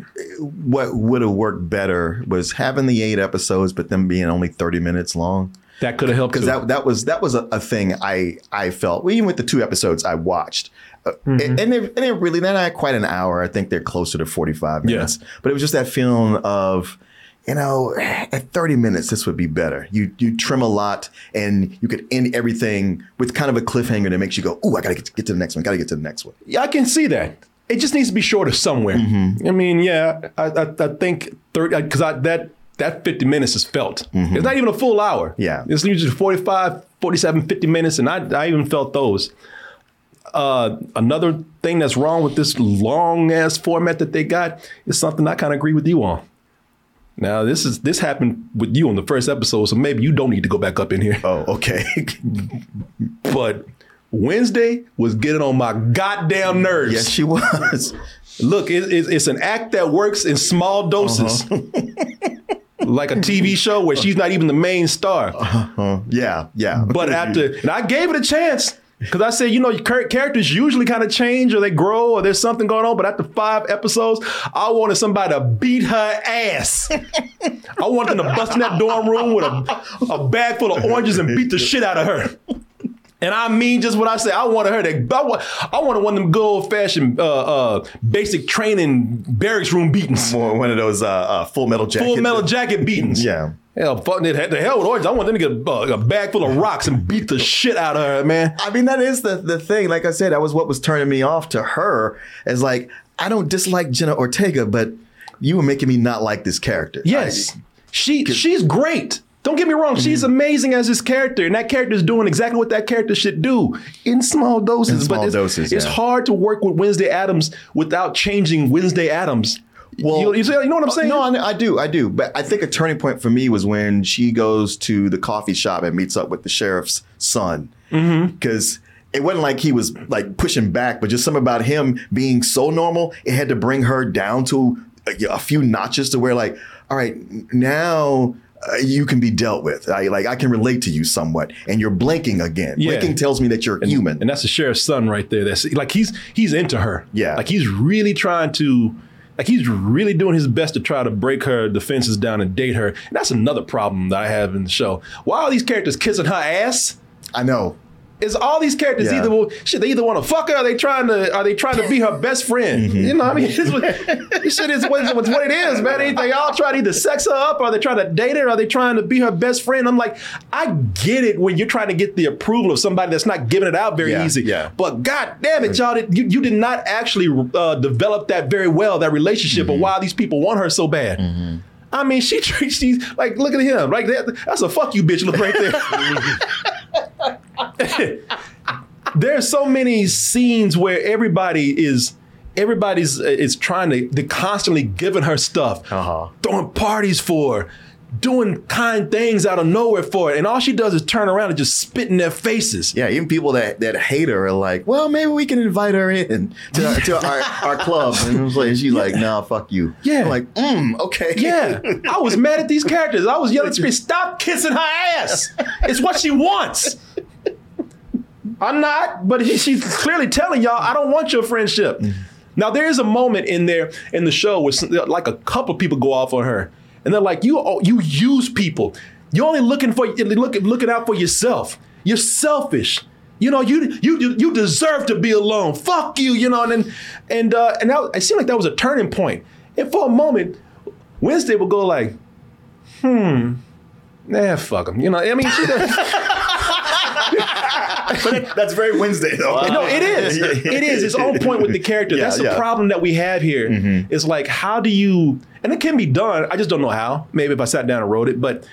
what would have worked better was having the eight episodes, but them being only thirty minutes long. That could have helped because that that was that was a, a thing I I felt well, even with the two episodes I watched. Mm-hmm. and, and they're, and they're really they're not quite an hour. I think they're closer to forty five minutes. But it was just that feeling of, you know, at thirty minutes this would be better. You you trim a lot and you could end everything with kind of a cliffhanger that makes you go, oh, I gotta get, get to the next one. Gotta get to the next one. Yeah, I can see that. It just needs to be shorter somewhere. I mean, yeah, I, I, I think thirty because I that that 50 minutes is felt. It's not even a full hour. Yeah. It's usually 45, 47, 50 minutes, and I, I even felt those. Uh, another thing that's wrong with this long ass format that they got is something I kind of agree with you on. Now this is this happened with you on the first episode, so maybe you don't need to go back up in here. Oh, okay. but Wednesday was getting on my goddamn nerves. yes, she was. Look, it, it, it's an act that works in small doses. like a TV show where she's not even the main star. Yeah, yeah. But after, and I gave it a chance because I said, you know, characters usually kind of change or they grow or there's something going on. But after five episodes, I wanted somebody to beat her ass. I wanted them to bust in that dorm room with a, a bag full of oranges and beat the shit out of her. And I mean just what I say. I wanted her to. I, wa- I wanted one of them good old fashioned uh, uh, basic training barracks room beatings. One of those uh, uh, full metal jacket. Full metal jacket beatings. Yeah. Hell, fuck the the hell with orange. I want them to get a, a bag full of rocks and beat the shit out of her, man. I mean, that is the the thing. Like I said, that was what was turning me off to her. Is like, I don't dislike Jenna Ortega, but you were making me not like this character. Yes, she she's great. Don't get me wrong, she's Mm-hmm. amazing as this character, and that character is doing exactly what that character should do in small doses. In small but it's, doses, it's yeah. hard to work with Wednesday Addams without changing Wednesday Addams. Well, you, you, you know what I'm saying? No, I, I do, I do. But I think a turning point for me was when she goes to the coffee shop and meets up with the sheriff's son. Mm-hmm. Because it wasn't like he was like pushing back, but just something about him being so normal, it had to bring her down to a, a few notches to where like, all right, now. Uh, you can be dealt with. I like I can relate to you somewhat, and you're blinking again. Yeah. Blinking tells me that you're human. and that's the sheriff's son right there. That's like he's he's into her. Yeah. like he's really trying to. Like he's really doing his best to try to break her defenses down and date her. And that's another problem that I have in the show. Why are these characters kissing her ass? I know. Is all these characters Yeah. either shit? They either want to fuck her, or they trying to, are they trying to be her best friend? Mm-hmm. You know, what I mean, this, what, shit is what, it's what it is, man. They, they all try to either sex her up, or they trying to date her, or they trying to be her best friend. I'm like, I get it when you're trying to get the approval of somebody that's not giving it out very Yeah, easy. yeah. But god damn it, y'all, did, you, you did not actually uh, develop that very well, that relationship, Mm-hmm. of why these people want her so bad. I mean, she treats she's like, look at him, right there. That's a fuck you, bitch, look right there. There's so many scenes where everybody is everybody's uh, is trying to they're constantly giving her stuff, Uh-huh. throwing parties for, her, doing kind things out of nowhere for it. And all she does is turn around and just spit in their faces. Yeah, even people that, that hate her are like, well, maybe we can invite her in to, to our, our club. And, it was like, she's like, nah, fuck you. Yeah. I'm like, mm, okay. Yeah, I was mad at these characters. I was yelling at screen, stop kissing her ass. It's what she wants. I'm not, but he, she's clearly telling y'all, I don't want your friendship. Now there is a moment in there in the show where some, like a couple people go off on her, and they're like, "You, oh, you use people. You're only looking for looking looking out for yourself. You're selfish. You know, you you you- deserve to be alone. Fuck you. You know." And then, and uh, and that, it seemed like that was a turning point. And for a moment, Wednesday would go like, "Hmm, nah, fuck him." You know, I mean, she does. But that's very Wednesday, though. No, it is. It is. It's on point with the character. Yeah, That's the yeah. problem that we have here. Mm-hmm. It's like, how do you, and it can be done. I just don't know how. Maybe if I sat down and wrote it, but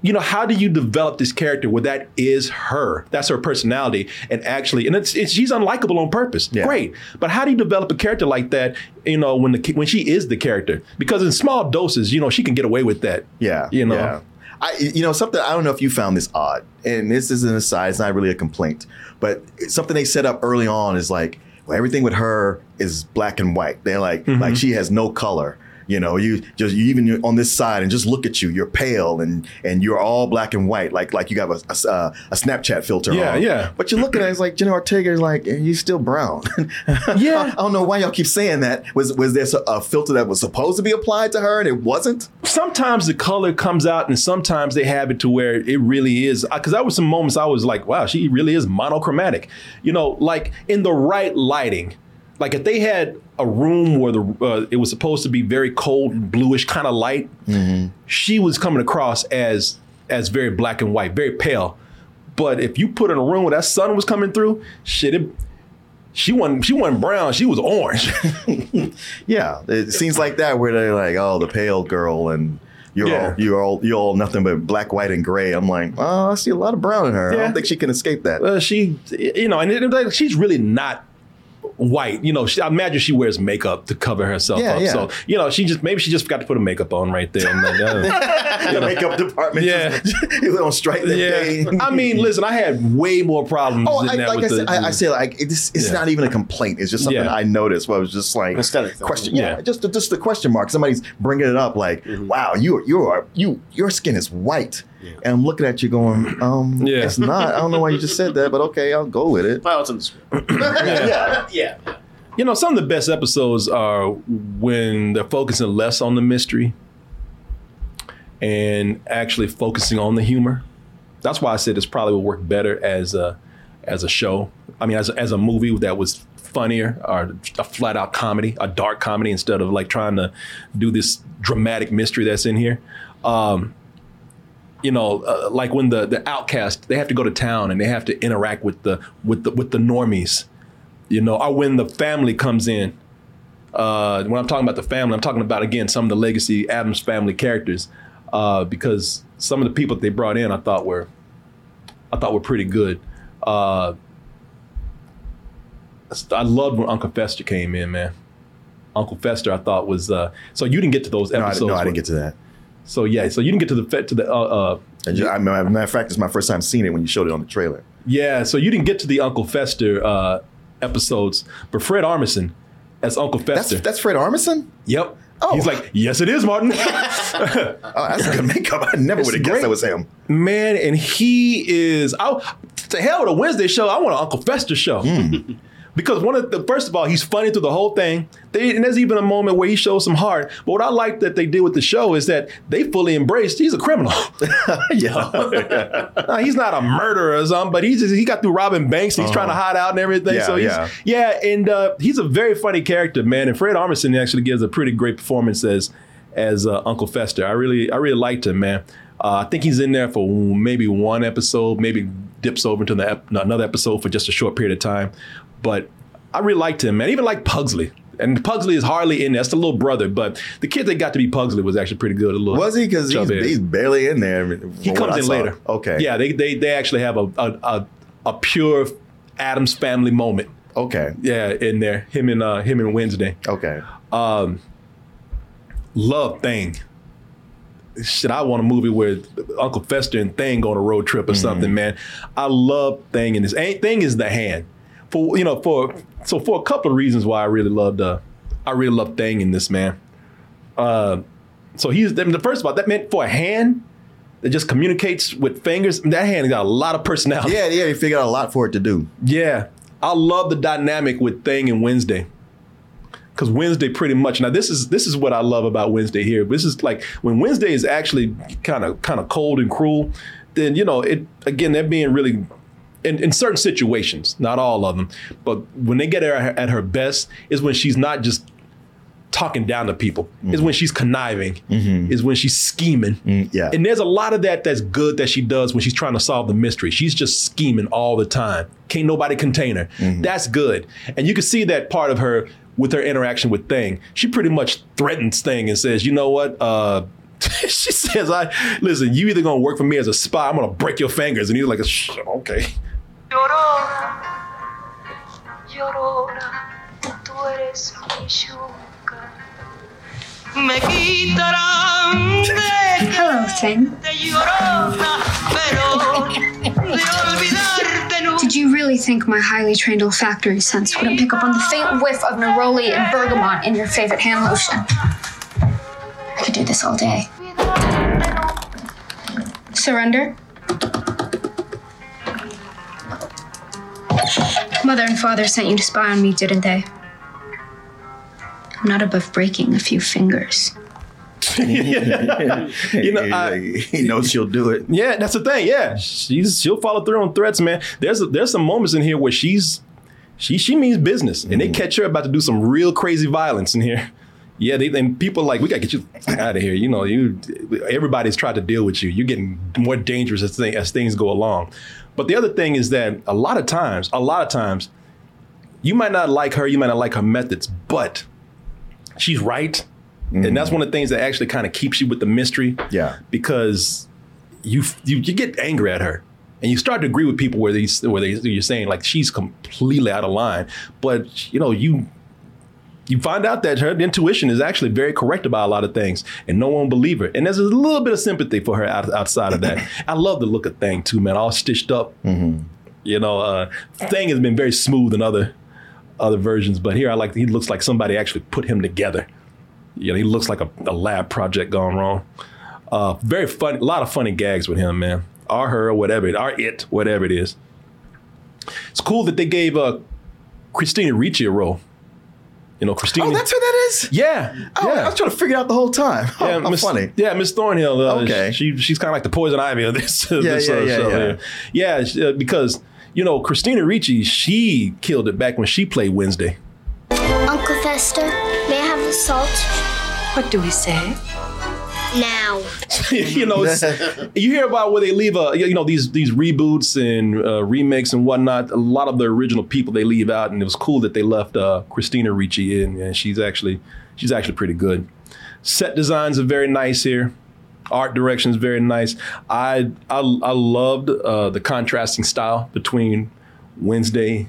you know, how do you develop this character where that is her? That's her personality, and actually, and it's, it's she's unlikable on purpose. Great, but how do you develop a character like that? You know, when the when she is the character, because in small doses, you know, she can get away with that. Yeah. you know. yeah. I, you know, something I don't know if you found this odd, and this is an aside. It's not really a complaint, but something they set up early on is like well, everything with her is black and white. They're like Mm-hmm. like she has no color. You know, you just you even on this side and just look at you. You're pale and and you're all black and white, like like you have a a, uh, a Snapchat filter. Yeah, on. yeah. But you look at it, it's like Jenna Ortega is like, you're still brown. Yeah. I don't know why y'all keep saying that. Was was there a filter that was supposed to be applied to her and it wasn't? sometimes the color comes out and sometimes they have it to where it really is because there was some moments i was like wow she really is monochromatic you know like in the right lighting like if they had a room where the uh, it was supposed to be very cold bluish kind of light she was coming across as as very black and white very pale but if you put in a room where that sun was coming through shit it, she wasn't she wasn't brown she was orange Yeah, it seems like that where they're like, oh, the pale girl, and you're Yeah. all you're all you're all nothing but black, white, and gray. I'm like, oh, I see a lot of brown in her. I don't think she can escape that. Uh, she, you know, and it, like, she's really not white. You know, she, I imagine she wears makeup to cover herself Yeah, up. yeah. So, you know, she just maybe she just forgot to put a makeup on right there. And then, uh, the makeup department, Yeah. just, it was on strike that day. I mean, listen, I had way more problems Oh, than I, that like I with said, the. I, I say like it's, it's Yeah. not even a complaint. It's just something Yeah. I noticed. Where I was just like Aesthetic thing. question. Yeah, Yeah. just just the question mark. Somebody's bringing it up like, wow, you you are you your skin is white, and I'm looking at you going, um, Yeah. it's not. I don't know why you just said that, but okay, I'll go with it. Well, it's in the script. yeah. yeah. You know, some of the best episodes are when they're focusing less on the mystery and actually focusing on the humor. That's why I said this probably would work better as a as a show. I mean, as a, as a movie that was funnier or a flat out comedy, a dark comedy instead of like trying to do this dramatic mystery that's in here. Um, you know, uh, like when the the outcast they have to go to town and they have to interact with the with the with the normies you know, or when the family comes in. Uh, when I'm talking about the family, I'm talking about again some of the legacy Addams family characters, uh, because some of the people that they brought in, I thought were, I thought were pretty good. Uh, I loved when Uncle Fester came in, man. Uncle Fester, I thought was uh, so you didn't get to those No, I, episodes. no, I didn't get to that. So yeah, so you didn't get to the fe- to the uh, uh, I ju- I, matter of fact, it's my first time seeing it when you showed it on the trailer. Yeah, so you didn't get to the Uncle Fester uh, episodes, but Fred Armisen as Uncle Fester. that's that's Fred Armisen. yep. Oh. He's like, yes, it is, Martin. Oh, that's a good makeup. I never would have guessed that was him. Man, and he is. I, to hell with a Wednesday show. I want an Uncle Fester show. Hmm. Because one of the first of all, he's funny through the whole thing. They, and there's even a moment where he shows some heart. But what I like that they did with the show is that they fully embraced he's a criminal. yeah. He's not a murderer or something, but he's just, he got through robbing banks. He's trying to hide out and everything. Uh-huh. Yeah, so he's, yeah. yeah, and uh, he's a very funny character, man. And Fred Armisen actually gives a pretty great performance as as uh, Uncle Fester. I really I really liked him, man. Uh, I think he's in there for maybe one episode, maybe dips over into the ep- another episode for just a short period of time. But I really liked him, man. Even like Pugsley. And Pugsley is hardly in there. That's the little brother, but the kid that got to be Pugsley was actually pretty good. A little Was he? Because he's, he's barely in there. He comes in later. Okay. Yeah, they they they actually have a a, a, a pure Addams family moment. Okay. Yeah, in there. Him and uh, him and Wednesday. Okay. Love thing. shit, I want a movie where Uncle Fester and Thing go on a road trip or something, man. I love Thing in this. Thing is the hand for you know for so for a couple of reasons why I really loved uh I really love Thing in this man. Uh, so he's the first of all that meant for a hand that just communicates with fingers. That hand got a lot of personality. Yeah, yeah, he figured out a lot for it to do. Yeah, I love the dynamic with Thing and Wednesday. Because Wednesday pretty much now this is this is what I love about Wednesday here. This is like when Wednesday is actually kind of kind of cold and cruel, then you know it again they're being really in, in certain situations, not all of them, but when they get her at her best is when she's not just talking down to people. Is when mm-hmm. she's conniving. Mm-hmm. Is when she's scheming. Mm, yeah. And there's a lot of that that's good that she does when she's trying to solve the mystery. She's just scheming all the time. Can't nobody contain her. Mm-hmm. That's good. And you can see that part of her with her interaction with Thing. She pretty much threatens Thing and says, "You know what? Uh, she says, "I listen. You either gonna work for me as a spy. I'm gonna break your fingers." And he's like, "Shh, "Okay." Llorona, tú eres mi yuca. Me quitarán de ah, Hello, Thing. llorona, pero de olvidarte no. Did you really think my highly trained olfactory sense wouldn't pick up on the faint whiff of neroli and bergamot in your favorite hand lotion? I could do this all day. Surrender? Mother and father sent you to spy on me, didn't they? I'm not above breaking a few fingers. you know, I, he knows she'll do it. Yeah, that's the thing. Yeah, she's she'll follow through on threats, man. There's there's some moments in here where she's she she means business, and they mm-hmm. catch her about to do some real crazy violence in here. Yeah, they and people like we gotta get you out of here. You know, you everybody's tried to deal with you. You're getting more dangerous as, thing, as things go along. But the other thing is that a lot of times, a lot of times, you might not like her, you might not like her methods, but she's right. And that's mm. one of the things that actually kind of keeps you with the mystery. Yeah. Because you you, you get angry at her. And you start to agree with people where they where they, you're saying like she's completely out of line, but you know you you find out that her intuition is actually very correct about a lot of things, and no one believe her. And there's a little bit of sympathy for her out, outside of that. I love the look of Thing too, man, all stitched up. You know, uh, Thing has been very smooth in other other versions, but here I like he looks like somebody actually put him together. You know, he looks like a, a lab project gone wrong. Uh, very funny, a lot of funny gags with him, man. Or her, or whatever, it, or it, whatever it is. It's cool that they gave uh, Christina Ricci a role. You know, Christina. Oh, that's who that is. yeah, Oh, yeah. I was trying to figure it out the whole time. Oh, Yeah, Miss, funny. Yeah, Miss Thornhill. Uh, Okay. She she's kind of like the poison ivy of this. Yeah, this, yeah, uh, yeah, show yeah. here. Yeah, she- uh, because you know Christina Ricci, she killed it back when she played Wednesday. Uncle Fester, may I have the salt? What do we say? Now. you know, it's, you hear about where they leave a you know these these reboots and uh, remakes and whatnot. A lot of the original people they leave out, and it was cool that they left uh, Christina Ricci in, and she's actually she's actually pretty good. Set designs are very nice here. Art direction is very nice. I I, I loved uh, the contrasting style between Wednesday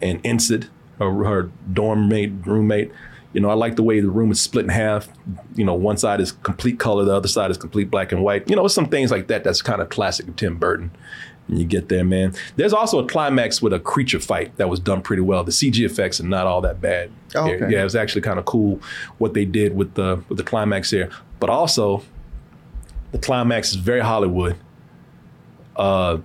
and Enid, her, her dorm mate roommate. You know, I like the way the room is split in half. You know, one side is complete color, the other side is complete black and white. You know, some things like that. That's kind of classic of Tim Burton. And you get there, man. There's also a climax with a creature fight that was done pretty well. The CG effects are not all that bad. Oh, okay. Yeah, it was actually kind of cool what they did with the with the climax here. But also, the climax is very Hollywood. Uh,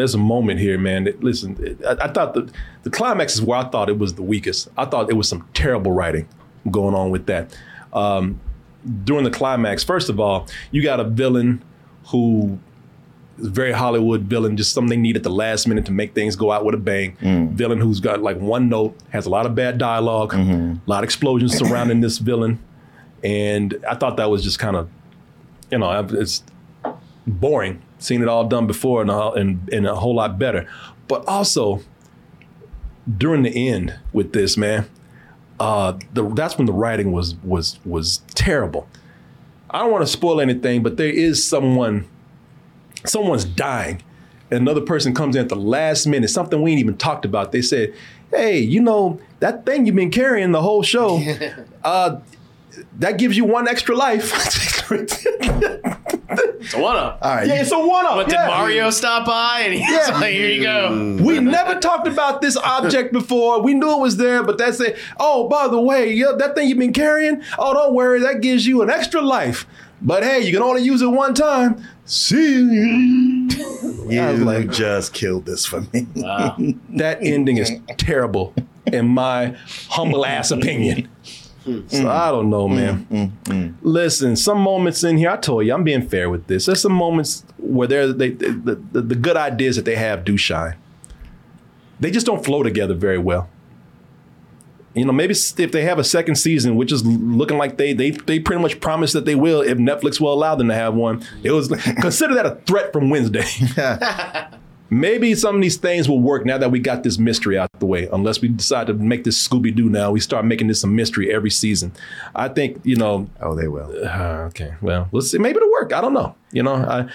there's a moment here, man. That, listen, I, I thought the the climax is where I thought it was the weakest. I thought it was some terrible writing going on with that. Um, during the climax, first of all, you got a villain who is a very Hollywood villain, just something they need at the last minute to make things go out with a bang. Villain who's got like one note, has a lot of bad dialog a lot of explosions surrounding this villain, and I thought that was just kind of, you know, it's boring. Seen it all done before and, a- and, and a whole lot better. But also, during the end with this, man, uh, the, that's when the writing was was was terrible. I don't want to spoil anything, but there is someone, someone's dying. And another person comes in at the last minute, something we ain't even talked about. They said, "Hey, you know that thing you've been carrying the whole show, uh, that gives you one extra life." It's a one up. All right. Yeah, it's a one up. But did yeah. Mario stop by and he's Yeah. like, here you go. Mm. We never talked about this object before. We knew it was there, but that's it. Oh, by the way, yeah, that thing you've been carrying, oh, don't worry, that gives you an extra life. But hey, you can only use it one time. See you. You I was like, just killed this for me. Wow. that ending is terrible, in my humble ass opinion. So mm. I don't know, mm, man. Mm, Listen, some moments in here, I told you, I'm being fair with this. There's some moments where there, they, the, the, the good ideas that they have do shine. They just don't flow together very well. You know, maybe if they have a second season, which is looking like they they they pretty much promised that they will, if Netflix will allow them to have one, it was consider that a threat from Wednesday. Maybe some of these things will work now that we got this mystery out the way. Unless we decide to make this Scooby Doo now, we start making this a mystery every season. I think you know. Oh, they will. Uh, okay, well, let's see. Maybe it'll work. I don't know. You know, I,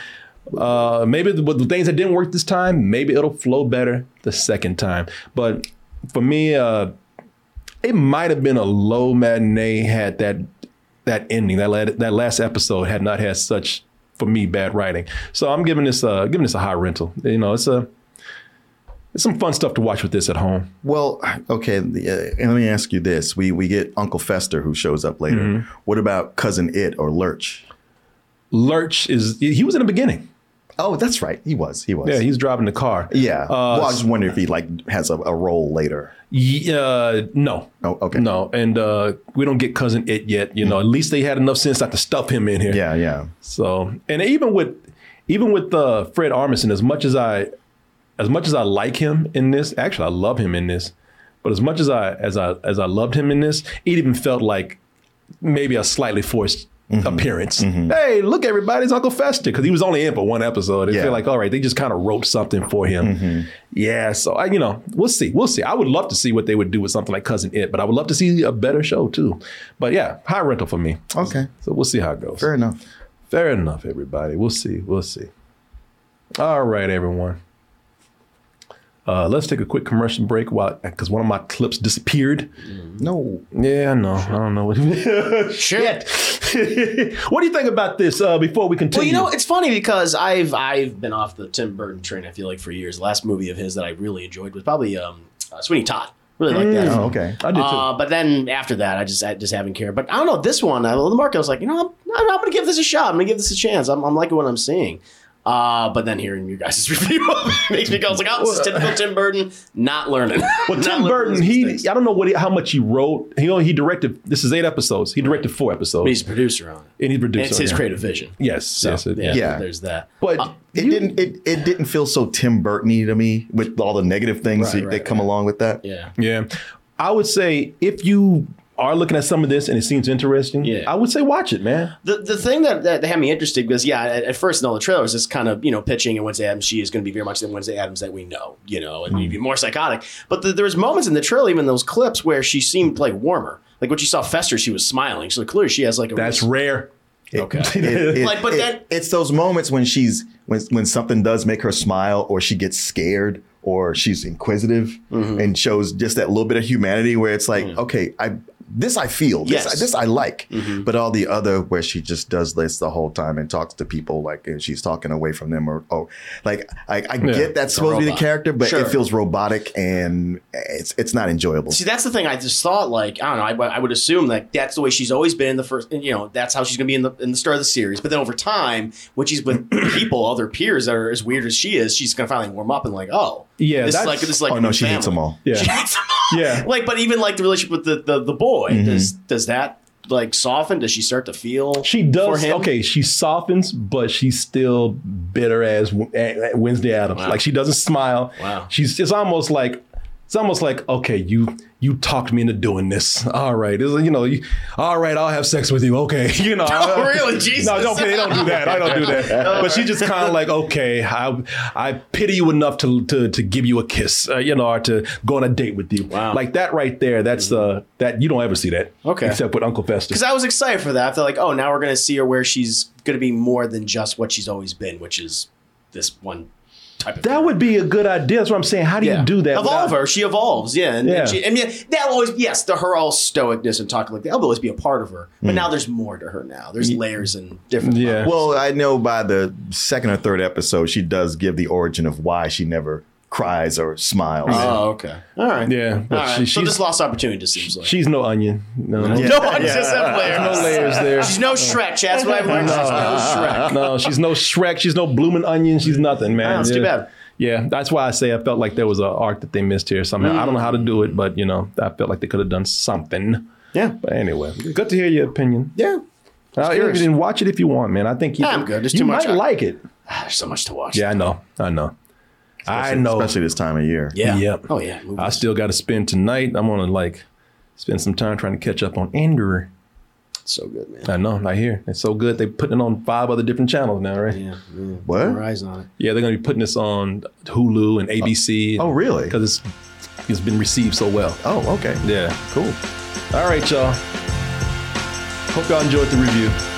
uh, maybe the, with the things that didn't work this time, maybe it'll flow better the second time. But for me, uh, it might have been a low matinee had that that ending that that last episode had not had such for me bad writing. So I'm giving this uh giving this a high rental. You know, it's a it's some fun stuff to watch with this at home. Well, okay. Uh, and let me ask you this: We we get Uncle Fester who shows up later. Mm-hmm. What about cousin It or Lurch? Lurch is he was in the beginning. Oh, that's right. He was. He was. Yeah, he's driving the car. Yeah. Uh, well, I was just wondering if he like has a, a role later. Yeah, no. Oh, okay. No, and uh, we don't get cousin it yet. You know, at least they had enough sense not to stuff him in here. Yeah, yeah. So, and even with even with uh, Fred Armisen, as much as I as much as I like him in this, actually I love him in this, but as much as I as I as I loved him in this, it even felt like maybe a slightly forced Mm-hmm. appearance. Hey, look, everybody's Uncle Fester because he was only in for one episode. It Yeah. feel like all right, they just kind of wrote something for him. Mm-hmm. Yeah, so I, you know, we'll see, we'll see. I would love to see what they would do with something like Cousin It, but I would love to see a better show too. But yeah, high rental for me. Okay. So we'll see how it goes. Fair enough. Fair enough, everybody. We'll see. We'll see. All right, everyone. Uh, let's take a quick commercial break while because one of my clips disappeared. No. Yeah, I know. I don't know what. Shit. what do you think about this? Uh, before we continue, Well, you know, it's funny because I've I've been off the Tim Burton train. I feel like for years. The last movie of his that I really enjoyed was probably um, uh, Sweeney Todd. Really like that. Oh, okay. I did too. Uh, but then after that, I just I just haven't cared. But I don't know this one. Uh, the market I was like, you know, I'm, I'm, I'm going to give this a shot. I'm going to give this a chance. I'm, I'm liking what I'm seeing. Uh, but then hearing you guys' review makes me go like, oh, this is typical Tim Burton, not learning. Well, Tim Burton, he mistakes. I don't know what he, how much he wrote. He only he directed. This is eight episodes. He directed four episodes. But he's a producer on it. and he produced. And it's his it. creative vision. Yes, So, yes, it- yeah, Yeah. there's that. But It you- didn't. It, it didn't feel so Tim Burton-y to me with all the negative things Right, that, right, that come right. along with that. Yeah. Yeah. I would say if you are looking at some of this and it seems interesting, Yeah. I would say watch it, man. The the thing that, that had me interested was yeah at, at first in all the trailers is kind of you know pitching and Wednesday Addams she is going to be very much the Wednesday Addams that we know you know and maybe more psychotic but the, there was moments in the trailer even those clips where she seemed like warmer like when she saw Fester she was smiling so clearly she has like a That's rare. okay It- it- Like, but it- then- it's those moments when she's when when something does make her smile, or she gets scared, or she's inquisitive, Mm-hmm. and shows just that little bit of humanity where it's like, okay, I this I feel, this. Yes. Mm-hmm. this I like, but all the other where she just does this the whole time and talks to people like and she's talking away from them, or oh, like I, I get that's supposed to be the character, but Sure. it feels robotic and it's it's not enjoyable. See, that's the thing. I just thought, like, I don't know. I, I would assume that that's the way she's always been in the first. You know, that's how she's going to be in the in the start of the series. But then over time, when she's with people, other peers that are as weird as she is, she's going to finally warm up and like, oh, Yeah, this is like this is like oh no, she hates them all. Yeah. She hates them all. Yeah. like, but even like the relationship with the the, the boy, Mm-hmm. does does that like soften? Does she start to feel? She for does. him? Okay, she softens, but she's still bitter as Wednesday Addams. Wow. Like she doesn't smile. Wow. She's. It's almost like. It's almost like okay, you you talked me into doing this. All right, you know, you, all right, I'll have sex with you. Okay, you know. Oh, really? Jesus. No, okay, they don't do that. I don't do that. But she's just kind of like, okay, I I pity you enough to to to give you a kiss, uh, you know, or to go on a date with you. Wow. Like that right there. That's uh that you don't ever see that. Okay. Except with Uncle Fester. Because I was excited for that. I felt like, oh, now we're to see her where she's to be more than just what she's always been, which is this one type of That would be a good idea. That's what I'm saying. How do you do that? Evolve without- her. She evolves. Yeah. And, Yeah. and, she, and yeah, that'll always, yes, the her all stoicness and talking like that will always be a part of her. But hmm. now there's more to her now. There's layers and different. Yeah. Well, I know by the second or third episode, she does give the origin of why she never cries or smiles. Oh, okay. All right. Yeah, but All right. she- so she's- this lost opportunity just seems like. She's no onion. No, no, no one just have layers. no layers there. She's no Shrek. That's what I've learned. She's no Shrek. no, she's no Shrek. She's no blooming onion. She's nothing, man. Oh, it's yeah. too bad. Yeah, that's why I say I felt like there was an arc that they missed here somehow. I don't know how to do it, but you know, I felt like they could have done something. Yeah. But anyway, good to hear your opinion. Yeah. Uh, you curious. can watch it if you want, man. I think you, I'm good. There's you too much. might like it. Ah, There's so much to watch. Yeah, I know. I know. I know. Especially this time of year. Yeah. Yep. Oh yeah. I still got to spend tonight. I'm gonna like spend some time trying to catch up on Andor. So good, man. I know. I hear it's so good. They're putting it on five other different channels now, right? Yeah. yeah. What? Our eyes on it. Yeah, they're gonna be putting this on Hulu and oh. ABC. Oh, really? Because it's it's been received so well. Oh, okay. Yeah, cool. All right, y'all. Hope y'all enjoyed the review.